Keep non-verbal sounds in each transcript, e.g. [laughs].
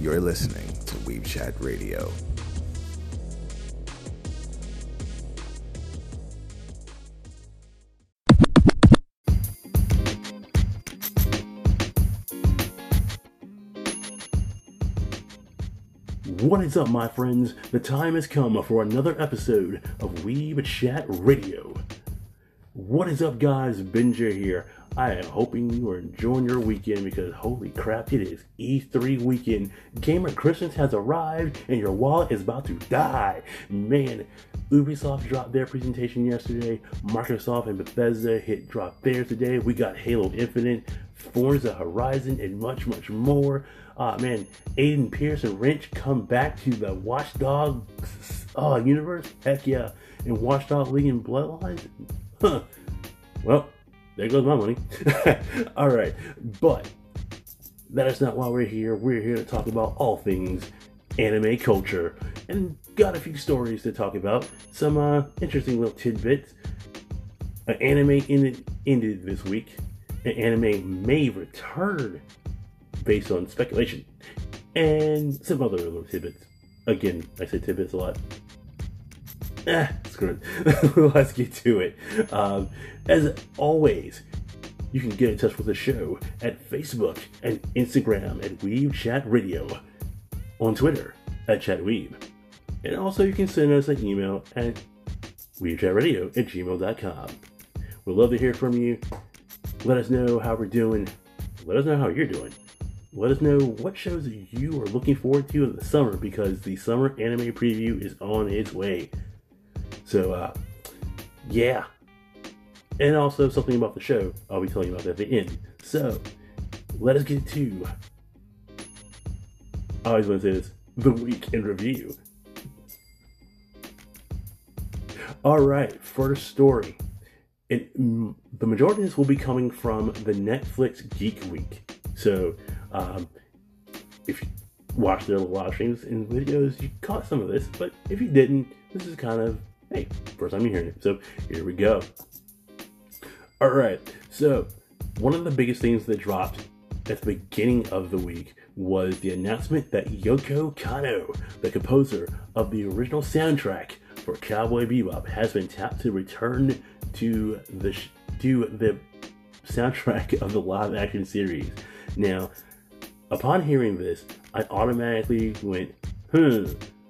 You're listening to Weeb Chat Radio. What is up, my friends? The time has come for another episode of Weeb Chat Radio. What is up, guys? Benja here. I am hoping you are enjoying your weekend because holy crap, it is E3 weekend. Gamer Christmas has arrived and your wallet is about to die. Man, Ubisoft dropped their presentation yesterday. Microsoft and Bethesda hit drop theirs today. We got Halo Infinite, Forza Horizon, and much, much more. Uh, man, Aiden Pearce and Wrench come back to the Watchdog uh, universe. Heck yeah. And Watchdog League and Bloodlines. Huh. Well, there goes my money. [laughs] all right. But that is not why we're here. We're here to talk about all things anime culture and got a few stories to talk about. Some uh, interesting little tidbits. An anime ended, ended this week. An anime may return based on speculation. And some other little tidbits. Again, I say tidbits a lot. Eh, screw it. [laughs] Let's get to it. Um, as always, you can get in touch with the show at Facebook and Instagram at Weeb Chat Radio, on Twitter at ChatWeeb, and also you can send us an email at weebchatradio at gmail.com. We'd love to hear from you. Let us know how we're doing. Let us know how you're doing. Let us know what shows you are looking forward to in the summer because the summer anime preview is on its way. So, uh, yeah. And also something about the show. I'll be telling you about that at the end. So, let us get to. I always want to say this the week in review. All right, first story. And mm, the majority of this will be coming from the Netflix Geek Week. So, um, if you watched their live streams and videos, you caught some of this. But if you didn't, this is kind of hey, first time you're hearing it. So here we go. All right. So one of the biggest things that dropped at the beginning of the week was the announcement that Yoko Kanno, the composer of the original soundtrack for Cowboy Bebop, has been tapped to return to the sh- to the soundtrack of the live action series. Now, upon hearing this, I automatically went, hmm,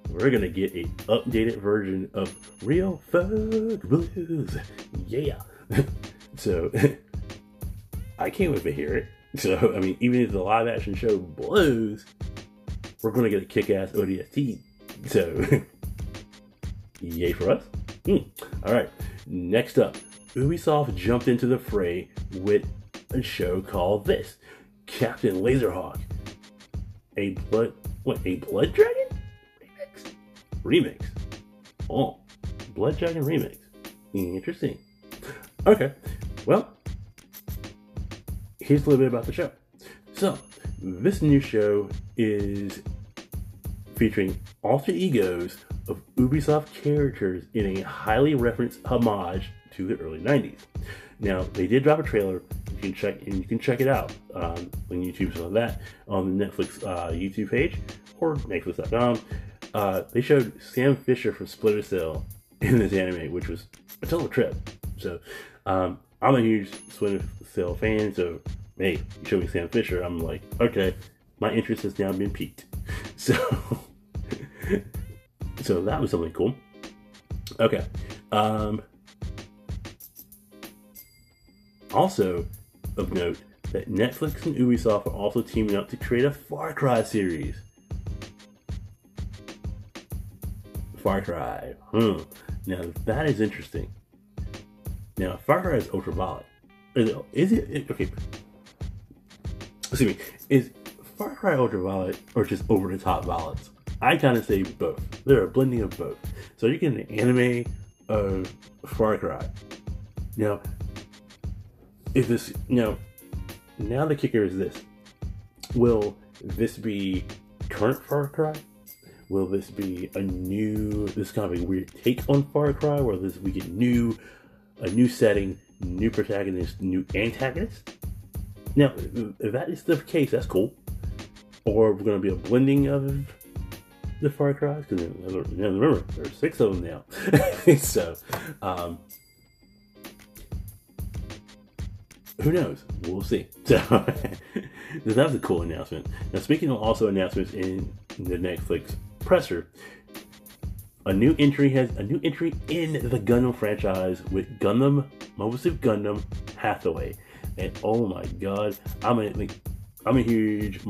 we're gonna get an updated version of Real Folk Blues. Yeah. [laughs] so [laughs] I can't wait to hear it. [laughs] So I mean, even if the live action show blows, we're gonna get a kick ass OST. So yay for us. Hmm. All right. Next up, Ubisoft jumped into the fray with a show called this Captain Laserhawk. A blood what a blood dragon? Remix. Oh, Blood Dragon remix. Interesting. Okay, well, here's a little bit about the show. So, this new show is featuring alter egos of Ubisoft characters in a highly referenced homage to the early 90s. Now, they did drop a trailer. You can check and you can check it out um, on YouTube. So that on the Netflix uh, YouTube page or Netflix.com uh, they showed Sam Fisher from Splinter Cell in this anime, which was a total trip. So um, I'm a huge Splinter Cell fan, so hey, you show me Sam Fisher, I'm like, okay, my interest has now been piqued. [laughs] So, so that was something cool. Okay. Um, also of note that Netflix and Ubisoft are also teaming up to create a Far Cry series. Far Cry. Hmm. Now that is interesting. Now Far Cry is ultraviolet. Is it? Is it okay? Excuse me. Is Far Cry ultraviolet or just over the top violence? I kind of say both. They're a blending of both. So you get an anime of Far Cry. Now, if this now, now the kicker is this: Will this be current Far Cry? Will this be a new, this kind of a weird take on Far Cry, where this we get new, a new setting, new protagonist, new antagonist? Now, if that is the case, that's cool. or we're going to be a blending of the Far Cry's because remember there's six of them now. [laughs] so, um, who knows? We'll see. So [laughs] that was a cool announcement. Now, speaking of also announcements in the Netflix presser, a new entry has a new entry in the Gundam franchise with Gundam Mobile Suit Gundam Hathaway, and oh my god, I'm a like, I'm a huge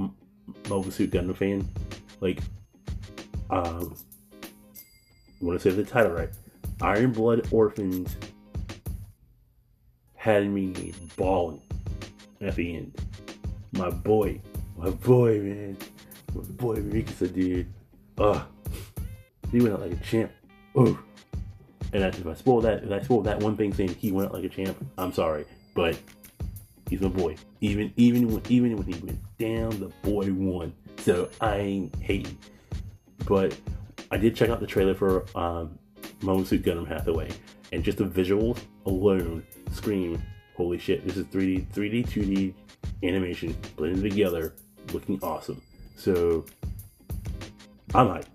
Mobile Suit Gundam fan. Like, um, I want to say the title right. Iron Blood Orphans had me bawling at the end. My boy, my boy, man, my boy Mikasa, dude. Ugh, he went out like a champ. Oh, and if I spoil that, if I spoil that one thing saying he went out like a champ, I'm sorry, but he's my boy. Even even when even when he went down, the boy won. So I ain't hating. But I did check out the trailer for um, Suit Gundam Hathaway, and just the visuals alone scream, holy shit, this is 3D, 3D, 2D animation blended together, looking awesome. So I'm hyped.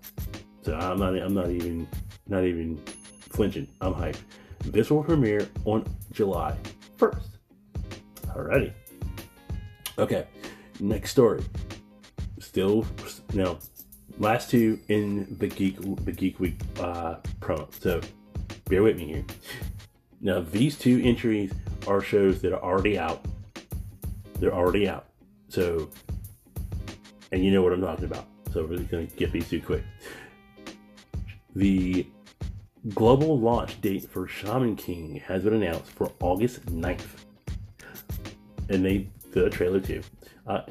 So I'm not, I'm not even, not even flinching. I'm hyped. This will premiere on July 1st. Alrighty. Okay, next story. Still, no, last two in the geek the geek week uh, promo. So bear with me here. Now, these two entries are shows that are already out. They're already out. So, and you know what I'm talking about. So, we're really going to get these too quick. The global launch date for Shaman King has been announced for August 9th. And they did a trailer too. Uh,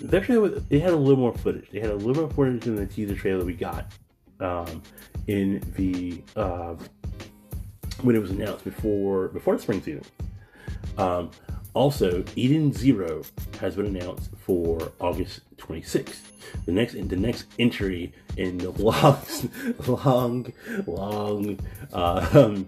their trailer, it had a little more footage. They had a little more footage than the teaser trailer we got um, in the uh, when it was announced before before the spring season. Um, also, Eden Zero has been announced for August 26th. The next the next entry in the [laughs] long, long, long uh,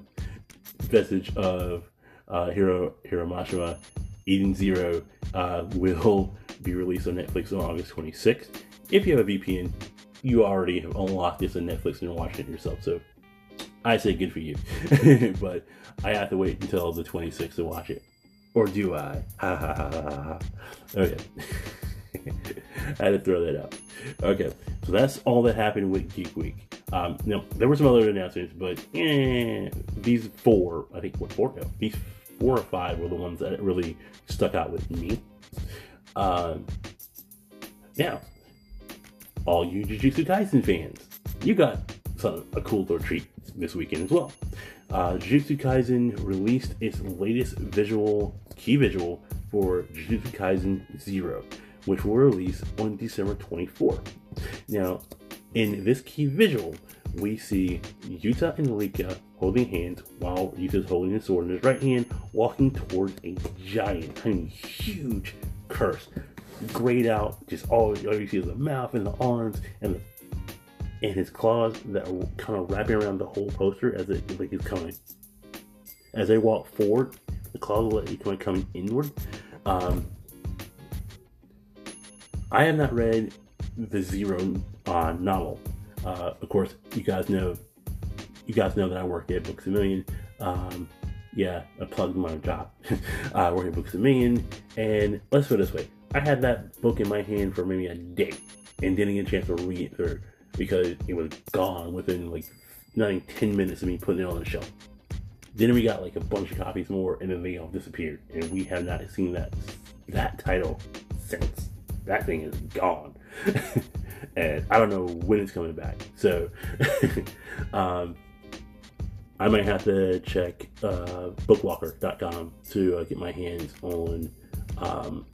message of uh, Hiro Hiro Mashima, Eden Zero uh, will be released on Netflix on August 26th. If you have a VPN, you already have unlocked this on Netflix and you're watching it yourself. So I say good for you. [laughs] but I have to wait until the 26th to watch it. Or do I? Ha ha ha. Okay. [laughs] I had to throw that out. Okay, so that's all that happened with Geek Week. Um, now, there were some other announcements, but eh, these four, I think, what, four? These four or five were the ones that really stuck out with me. Um, now, all you Jujutsu Kaisen fans, you got some, a cool little treat this weekend as well. Uh, Jujutsu Kaisen released its latest visual, key visual for Jujutsu Kaisen Zero, which will release on December 24th. Now, in this key visual, we see Yuta and Rika holding hands while Yuta's holding his sword in his right hand, walking towards a giant, I mean, huge curse. Grayed out, just all, all you see is the mouth and the arms and the and his claws that are kind of wrapping around the whole poster as it like is coming. As they walk forward, the claws kind of coming inward. Um, I have not read the Zero uh, novel. Uh, of course, you guys know you guys know that I work at Books a Million. Um, yeah, I plugged my job. [laughs] I work at Books a Million, and let's put it this way: I had that book in my hand for maybe a day, and didn't get a chance to read it because it was gone within like not even 10 minutes of me putting it on the shelf. Then we got like a bunch of copies more and then they all disappeared. And we have not seen that that title since. That thing is gone. [laughs] and I don't know when it's coming back. So [laughs] um, I might have to check uh, bookwalker.com to uh, get my hands on um,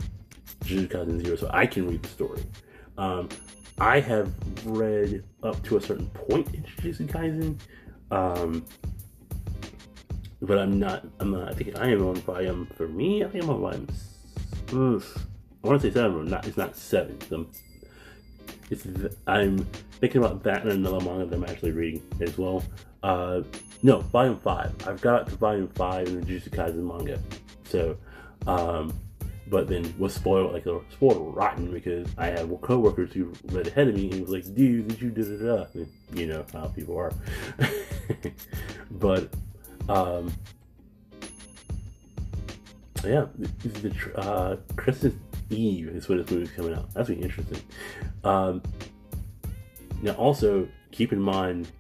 Jujutsu Kaisen Zero so I can read the story. Um, I have read up to a certain point in Jujutsu Kaisen, um, but I'm not. I'm not. I think I am on volume. For me, I think I'm on volume. Oof, I want to say seven, but not. It's not seven. I'm, it's. I'm thinking about that and another manga that I'm actually reading as well. Uh, no, volume five. I've got to volume five in the Jujutsu Kaisen manga. So, um, but then was spoiled like a spoiled rotten because I had coworkers who read ahead of me and was like, "Dude, did you da da da?" You know how people are. [laughs] but um, yeah, this is the uh, Christmas Eve is when this movie's coming out. That's really interesting. Um, now, also keep in mind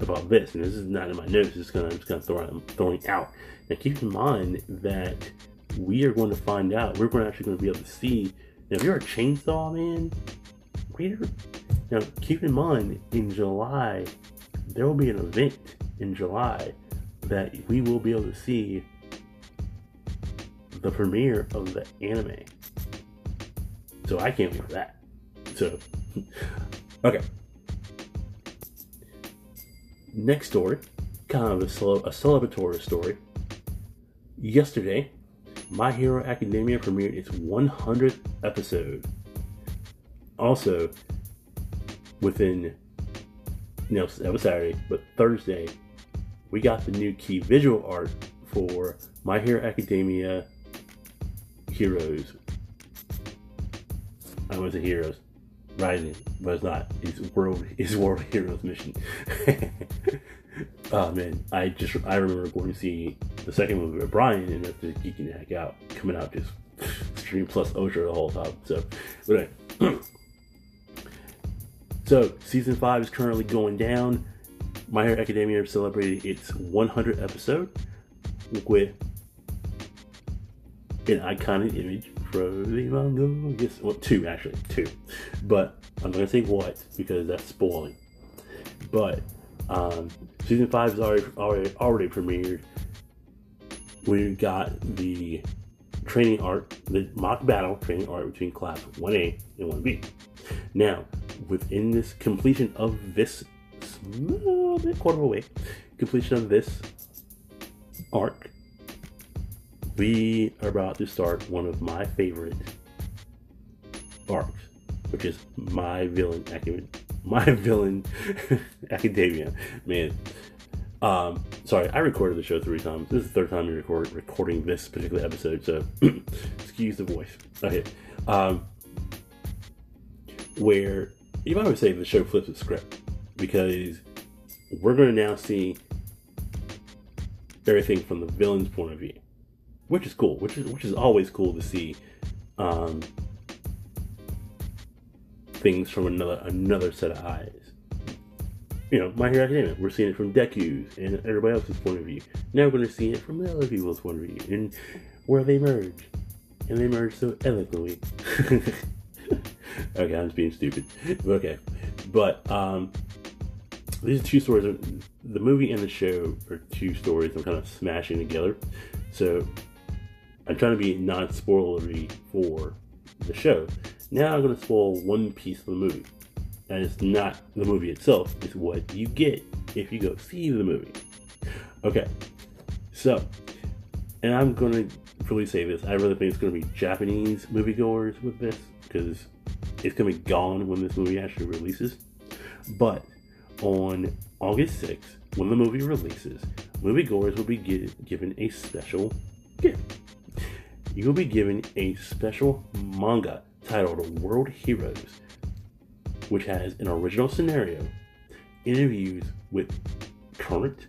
about this, and this is not in my notes. Just gonna, I'm just gonna throw it, I'm throwing out. Now, keep in mind that we are going to find out. We're going to actually going to be able to see. Now, if you're a chainsaw man reader, now keep in mind in July there will be an event in July that we will be able to see the premiere of the anime. So I can't wait for that. So, [laughs] okay. Next story, kind of a, cele- a celebratory story. Yesterday, My Hero Academia premiered its 100th episode. Also, within, you know, that was Saturday, but Thursday, we got the new key visual art for My Hero Academia Heroes. I was a Heroes Rising, but it's not. It's World. It's World Heroes Mission. [laughs] oh man, I just I remember going to see the second movie with Brian and that's just geeking the heck out, coming out just [laughs] Stream Plus Ultra the whole time. So, but anyway. [clears throat] so season five is currently going down. My Hero Academia celebrated its 100 episode with an iconic image from the manga. Yes, well, two actually, two. But I'm gonna say what because that's spoiling. But um, season five is already already already premiered. We got the training art, the mock battle training art between class 1A and 1B. Now, within this completion of this small bit quarter of a way, completion of this arc, we are about to start one of my favorite arcs, which is my villain academia. My [laughs] villain [laughs] academia, man. Um, sorry, I recorded the show three times. This is the third time I'm record, recording this particular episode, so [clears throat] excuse the voice. Okay. Um, where you might say the show flips the script because we're going to now see everything from the villain's point of view, which is cool. Which is which is always cool to see um, things from another another set of eyes. You know, My Hero Academia, we're seeing it from Deku's and everybody else's point of view. Now we're going to see it from the other people's point of view and where they merge. And they merge so eloquently. [laughs] okay, I'm just being stupid. Okay. But um, these two stories are the movie and the show are two stories I'm kind of smashing together. So I'm trying to be non spoilery for the show. Now I'm going to spoil one piece of the movie. And it's not the movie itself, it's what you get if you go see the movie. Okay, so, and I'm going to really say this I really think it's going to be Japanese moviegoers with this because it's going to be gone when this movie actually releases. But on August 6th, when the movie releases, moviegoers will be given a special gift. You will be given a special manga titled World Heroes, which has an original scenario, interviews with current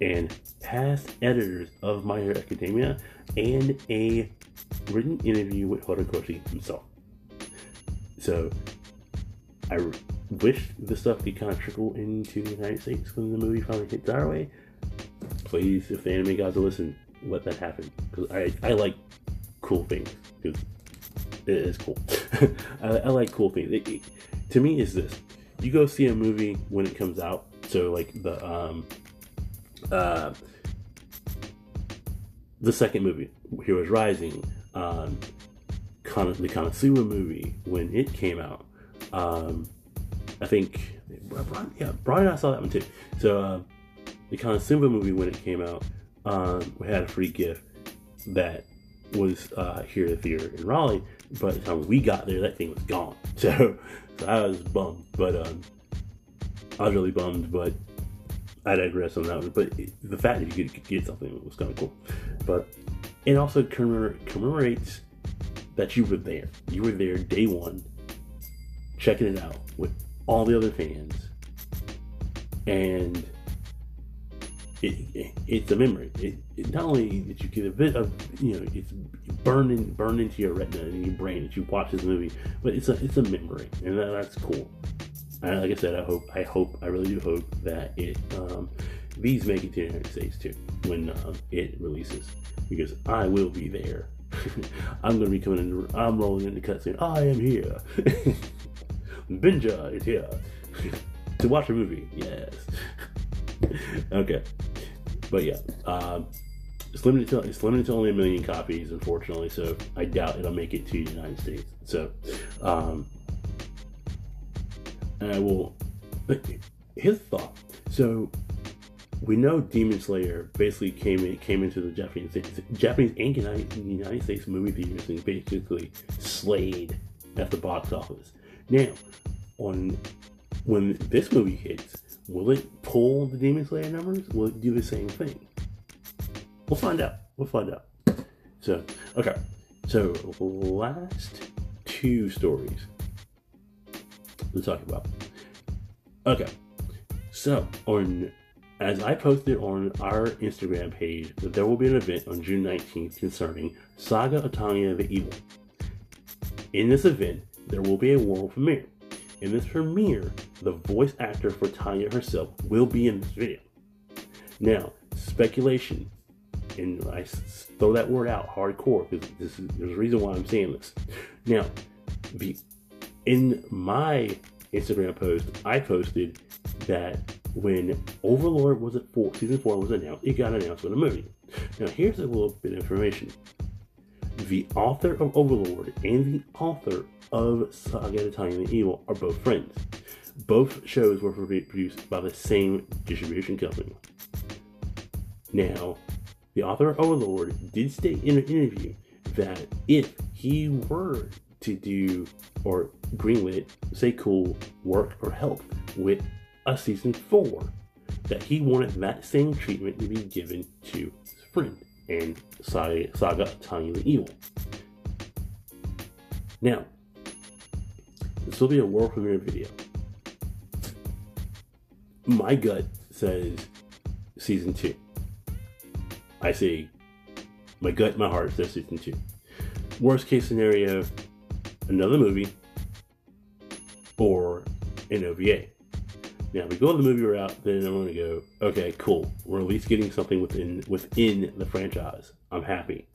and past editors of My Hero Academia, and a written interview with Horikoshi himself. So, I wish the stuff could kind of trickle into the United States when the movie finally hits our way. Please, if the anime guys are listening, let that happen because I, I like cool things because it is cool. [laughs] I, I, like cool things. It, it, to me, is this you go see a movie when it comes out. So like the um uh the second movie, Heroes Rising, um, Kon- the Konosuba movie when it came out. Um, I think, yeah, Brian and I saw that one too. So uh, the Konosuba movie when it came out, um, we had a free gift that was uh, here at the theater in Raleigh. But the time we got there, that thing was gone. [laughs] So, so I was bummed. But um, I was really bummed. But I digress on that one. But it, the fact that you could get something was kind of cool. But it also commemor- commemorates that you were there. You were there day one, checking it out with all the other fans, and it, it, it's a memory. It, it, not only that you get a bit of, you know, it's burned burned into your retina and your brain that you watch this movie, but it's a it's a memory, and that, that's cool. Like I said, I hope I hope I really do hope that it um, these make it to the United States too when uh, it releases because I will be there. [laughs] I'm gonna be coming in. I'm rolling in the cutscene. I am here. [laughs] Benja is here [laughs] to watch a movie. Yes. [laughs] okay, but yeah, um, it's limited to it's limited to only a million copies, unfortunately. So I doubt it'll make it to the United States. So, um, I will. [laughs] His thought. So we know Demon Slayer basically came in, came into the Japanese Japanese and United States movie theaters and basically slayed at the box office. Now, on when this movie hits, will it pull the Demon Slayer numbers? Will it do the same thing? We'll find out. We'll find out. So, okay. So, last two stories to talk about. Okay. So, on as I posted on our Instagram page that there will be an event on June 19th concerning Saga of Tanya the Evil. In this event, there will be a world premiere. In this premiere, the voice actor for Tanya herself will be in this video. Now, speculation, and I throw that word out hardcore because this is there's a reason why I'm saying this. Now, the in my Instagram post, I posted that when Overlord was at four, season four was announced, it got announced with a movie. Now, here's a little bit of information. The author of Overlord and the author of Saga Tanya the Evil are both friends. Both shows were produced by the same distribution company. Now, the author of Overlord did state in an interview that if he were to do or greenlit, say cool, work or help with a season four that he wanted that same treatment to be given to his friend and Saga, Saga the Evil. Now, this will be a world premiere video. My gut says season two. I say my gut, my heart says season two. Worst case scenario, another movie or an OVA. Now, if we go to the movie route, then I'm going to go, okay, cool. We're at least getting something within within the franchise. I'm happy.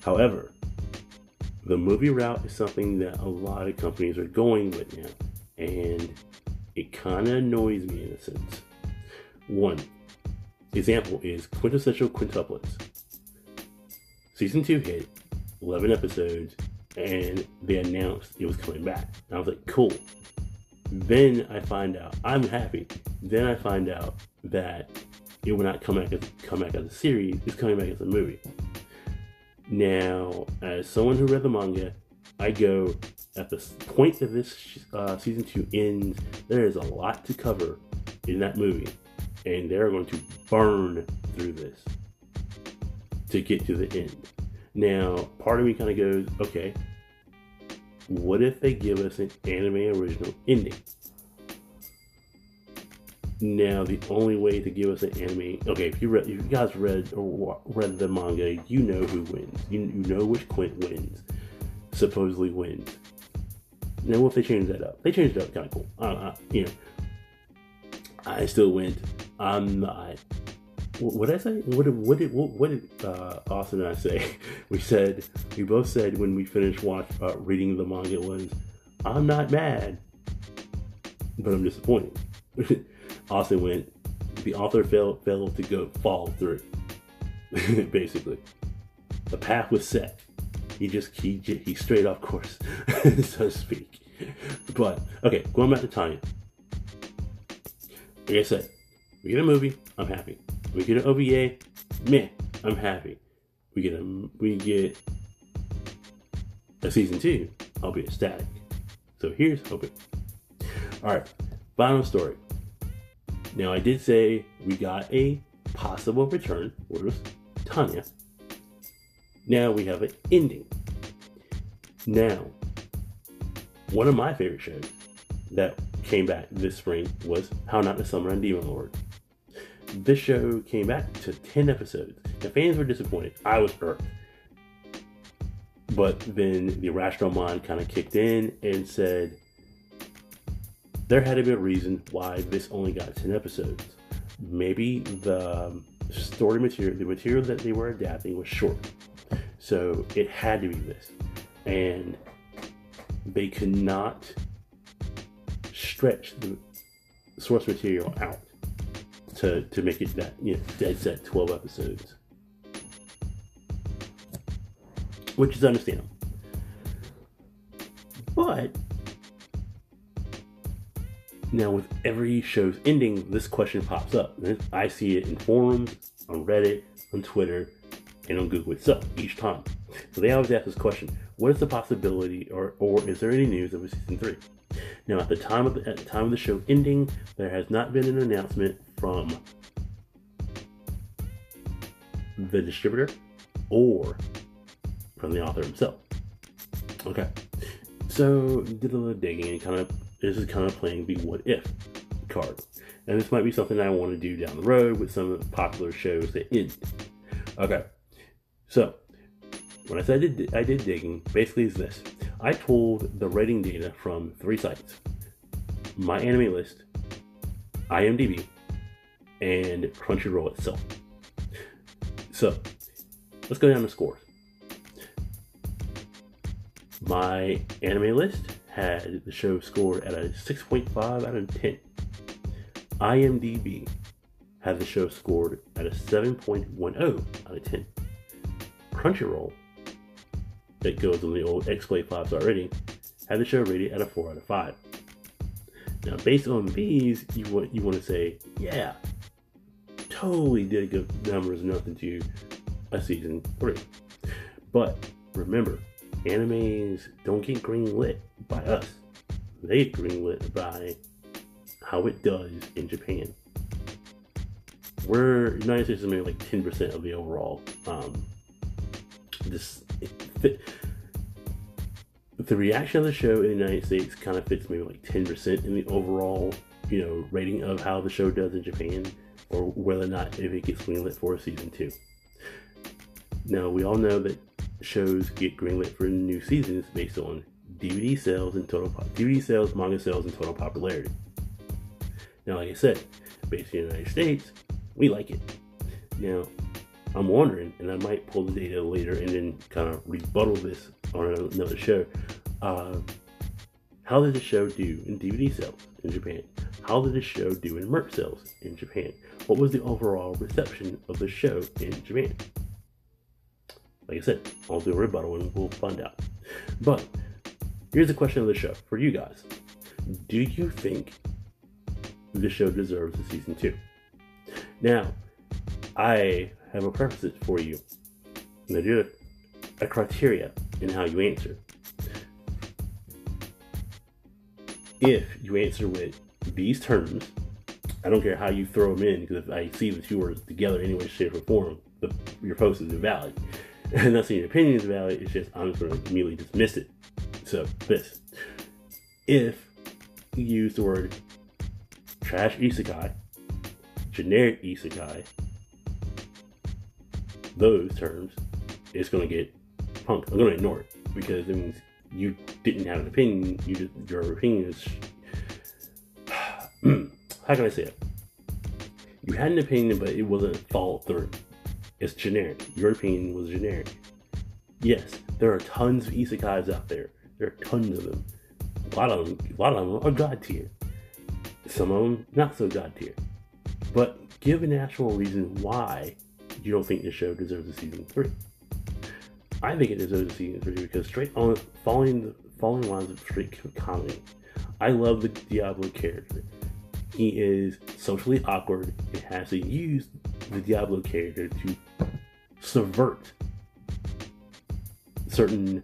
However, the movie route is something that a lot of companies are going with now, and it kind of annoys me in a sense. One example is quintessential quintuplets. Season two hit, 11 episodes, and they announced it was coming back. And I was like, cool, then I find out I'm happy. Then I find out that it will not come back as come back as a series. It's coming back as a movie. Now, as someone who read the manga, I go at the point that this uh, season two ends. There is a lot to cover in that movie, and they're going to burn through this to get to the end. Now, part of me kind of goes, okay, what if they give us an anime original ending? Now, the only way to give us an anime, okay, if you read, if you guys read or read the manga, you know who wins. You, you know which Quint wins, supposedly wins. Now, what if they change that up? They changed it up, kind of cool. Uh, uh, you know, I still went. I'm not what did I say? What did what did what, what did uh, Austin and I say? [laughs] We said we both said when we finished watch uh, reading the manga was, I'm not mad, but I'm disappointed. [laughs] Austin went. The author failed failed to go fall through. [laughs] Basically, the path was set. He just he he straight off course, [laughs] so to speak. But okay, going back to Tanya. Like I said, we get a movie. I'm happy. We get an OVA, man, I'm happy. We get a we get a season two, I'll be ecstatic. So here's hoping. All right, final story. Now I did say we got a possible return, which was Tanya. Now we have an ending. Now, one of my favorite shows that came back this spring was How Not to Summon a Demon Lord. This show came back to 10 episodes. The fans were disappointed. I was hurt. But then the rational mind kind of kicked in and said there had to be a reason why this only got 10 episodes. Maybe the story material, the material that they were adapting was short. So it had to be this. And they could not stretch the source material out to, to make it that you know dead set 12 episodes. Which is understandable. But now with every show's ending, this question pops up. I see it in forums, on Reddit, on Twitter, and on Google itself each time. So they always ask this question: What is the possibility, or or is there any news of a season three? Now, at the time of the, at the time of the show ending, there has not been an announcement from the distributor or from the author himself. Okay, so did a little digging and kind of this is kind of playing the what if card, and this might be something I want to do down the road with some popular shows that end. Okay, so when I said I did, I did digging, basically is this. I pulled the rating data from three sites My Anime List, IMDb, and Crunchyroll itself. So, let's go down the scores. My anime list had the show scored at a 6.5 out of 10. IMDb had the show scored at a 7.10 out of 10. Crunchyroll that goes on the old X-Play 5 already, had the show rated at a 4 out of 5. Now, based on these, you want you want to say, yeah, totally did good numbers, nothing to a season three. But remember, animes don't get greenlit by us; they get greenlit by how it does in Japan. We're United States is maybe like 10% of the overall um, this the, the reaction of the show in the United States kind of fits maybe like 10% in the overall, you know, rating of how the show does in Japan or whether or not if it gets greenlit for season two. Now, we all know that shows get greenlit for new seasons based on DVD sales and total DVD sales, manga sales, and total popularity. Now, like I said, based in the United States, we like it. Now, I'm wondering, and I might pull the data later and then kind of rebuttal this on another show. Uh, how did the show do in DVD sales in Japan? How did the show do in merch sales in Japan? What was the overall reception of the show in Japan? Like I said, I'll do a rebuttal and we'll find out. But here's the question of the show for you guys Do you think the show deserves a season two? Now, I have a preface for you. And I do a criteria in how you answer. If you answer with these terms, I don't care how you throw them in, because if I see the two words together in any way, shape, or form, the, your post is invalid. [laughs] Not saying your opinion is valid, it's just I'm just to immediately dismiss it. So, this. If you use the word trash isekai, generic isekai, those terms, it's to get punked. I'm to ignore it because it means you didn't have an opinion. You just, your opinion is. [clears throat] how can I say it? You had an opinion, but it wasn't followed through. It's generic. Your opinion was generic. Yes, there are tons of isekais out there. There are tons of them. A lot of them, a lot of them are god tier. Some of them not so god tier. But give an actual reason why you don't think the show deserves a season three. I think it deserves a season three because straight on following the following lines of straight comedy. I love the Diablo character. He is socially awkward and has to use the Diablo character to subvert certain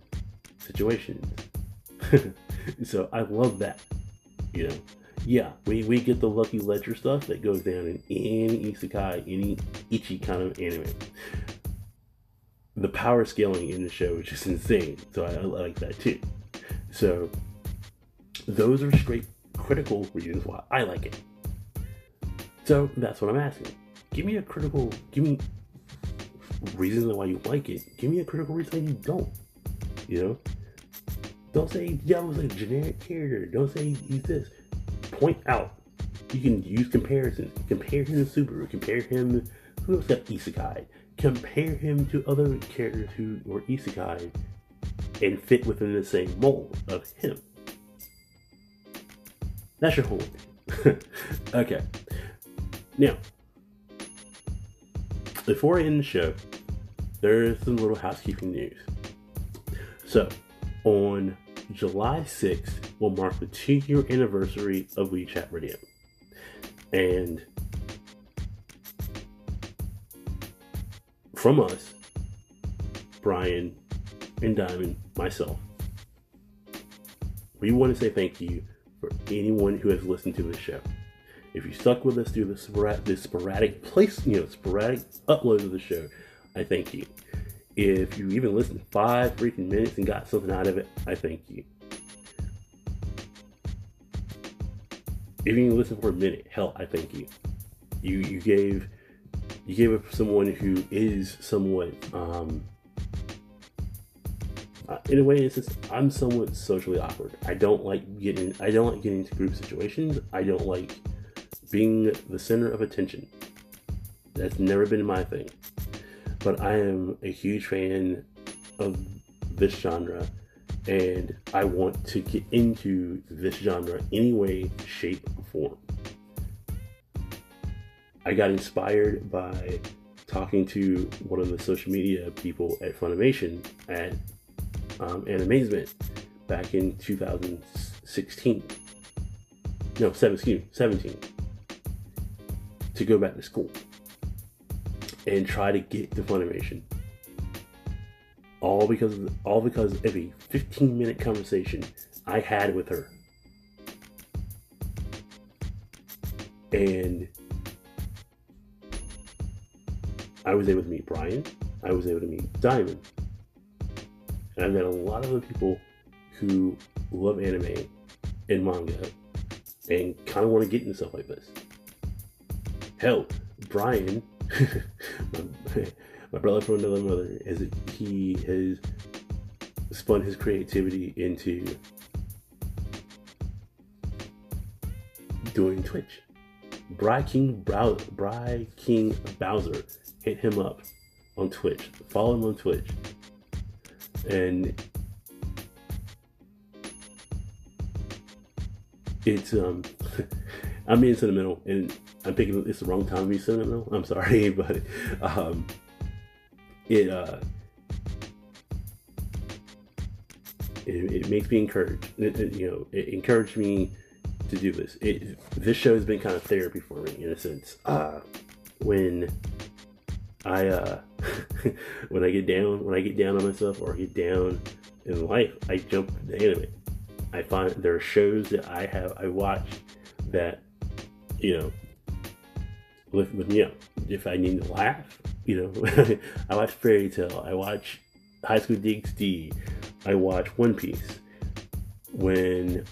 situations. [laughs] so I love that. You know, yeah, we, we get the Lucky Ledger stuff that goes down in any isekai, any ichi kind of anime. the power scaling in the show is just insane. So I, I like that too. So those are straight critical reasons why I like it. So that's what I'm asking. Give me a critical, give me reasons why you like it. Give me a critical reason why you don't. You know? Don't say Diablo's a generic character. Don't say he's this. Point out. You can use comparisons. Compare him to Subaru. Compare him. Who else got Isekai? Compare him to other characters who were Isekai and fit within the same mold of him. That's your whole [laughs] okay. Now, before I end the show, there's some little housekeeping news. So, on July 6th will mark the two year anniversary of Weeb Chat Radio. And from us, Brian and Diamond, myself, we want to say thank you for anyone who has listened to this show. If you stuck with us through the sporadic, the sporadic place, you know, sporadic uploads of the show, I thank you. If you even listened five freaking minutes and got something out of it, I thank you. If you even listen for a minute, hell, I thank you. You you gave you gave it someone who is somewhat um, uh, in a way it's just i'm somewhat socially awkward i don't like getting i don't like getting into group situations i don't like being the center of attention that's never been my thing but i am a huge fan of this genre and i want to get into this genre any way shape or form i got inspired by talking to one of the social media people at funimation at um, Animazement back in 2016. No, 17, 17. To go back to school and try to get the Funimation. All because of, all because of a 15 minute conversation I had with her. And I was able to meet Brian. I was able to meet Diamond. And I've met a lot of other people who love anime and manga and kind of want to get into stuff like this. Hell, Brian, [laughs] my, my brother from another mother, is he has spun his creativity into doing Twitch. Bry King Brow Bry King Bowser hit him up on Twitch. Follow him on Twitch and it's um [laughs] I'm the middle and I'm thinking it's the wrong time to be sentimental. I'm sorry, [laughs] but um it uh it, it makes me encouraged. It, it, you know, it encouraged me to do this. It this show has been kind of therapy for me in a sense. Uh when I uh [laughs] when I get down, when I get down on myself or get down in life, I jump to anime. I find there are shows that I have I watch that you know lift, lift me up. If I need to laugh, you know, [laughs] I watch Fairy Tail. I watch High School DxD. I watch One Piece. When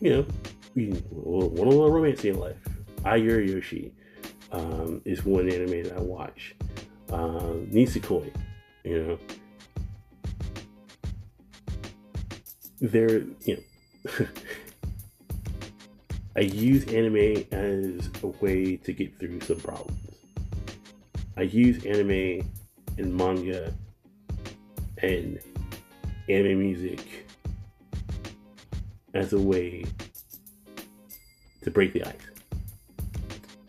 you know, one of the romance in life, Ayuri Yoshi um, is one anime that I watch. Um, Nisekoi, you know. There, you know. [laughs] I use anime as a way to get through some problems. I use anime and manga and anime music as a way to break the ice.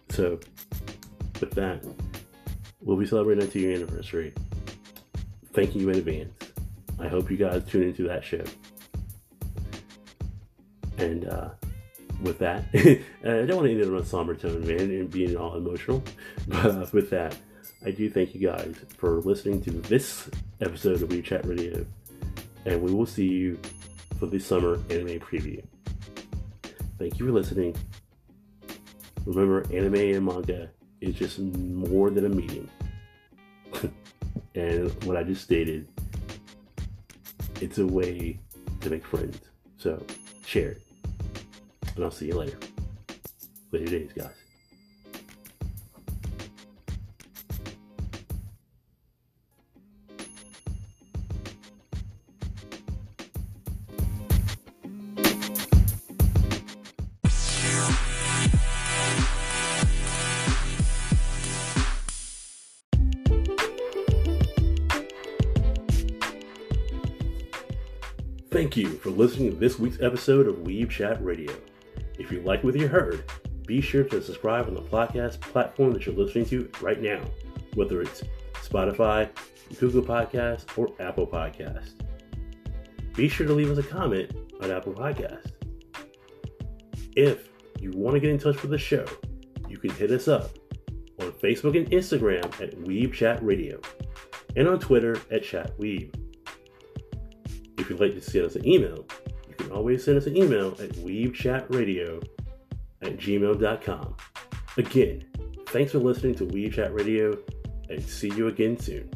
So, with that, we'll be celebrating our two year anniversary. Thank you in advance. I hope you guys tune into that show. And uh, with that, [laughs] I don't want to end it on a somber tone, man, and being all emotional. [laughs] But uh, with that, I do thank you guys for listening to this episode of Weeb Chat Radio. And we will see you for the summer anime preview. Thank you for listening. Remember, anime and manga is just more than a medium. [laughs] And what I just stated, it's a way to make friends. So share it. And I'll see you later. Later days, guys. Thank you for listening to this week's episode of Weeb Chat Radio. If you like what you heard, be sure to subscribe on the podcast platform that you're listening to right now, whether it's Spotify, Google Podcasts, or Apple Podcasts. Be sure to leave us a comment on Apple Podcasts. If you want to get in touch with the show, you can hit us up on Facebook and Instagram at Weeb Chat Radio, and on Twitter at ChatWeeb. If you'd like to send us an email, you can always send us an email at weebchatradio at gmail.com. Again, thanks for listening to Weeb Chat Radio, and see you again soon.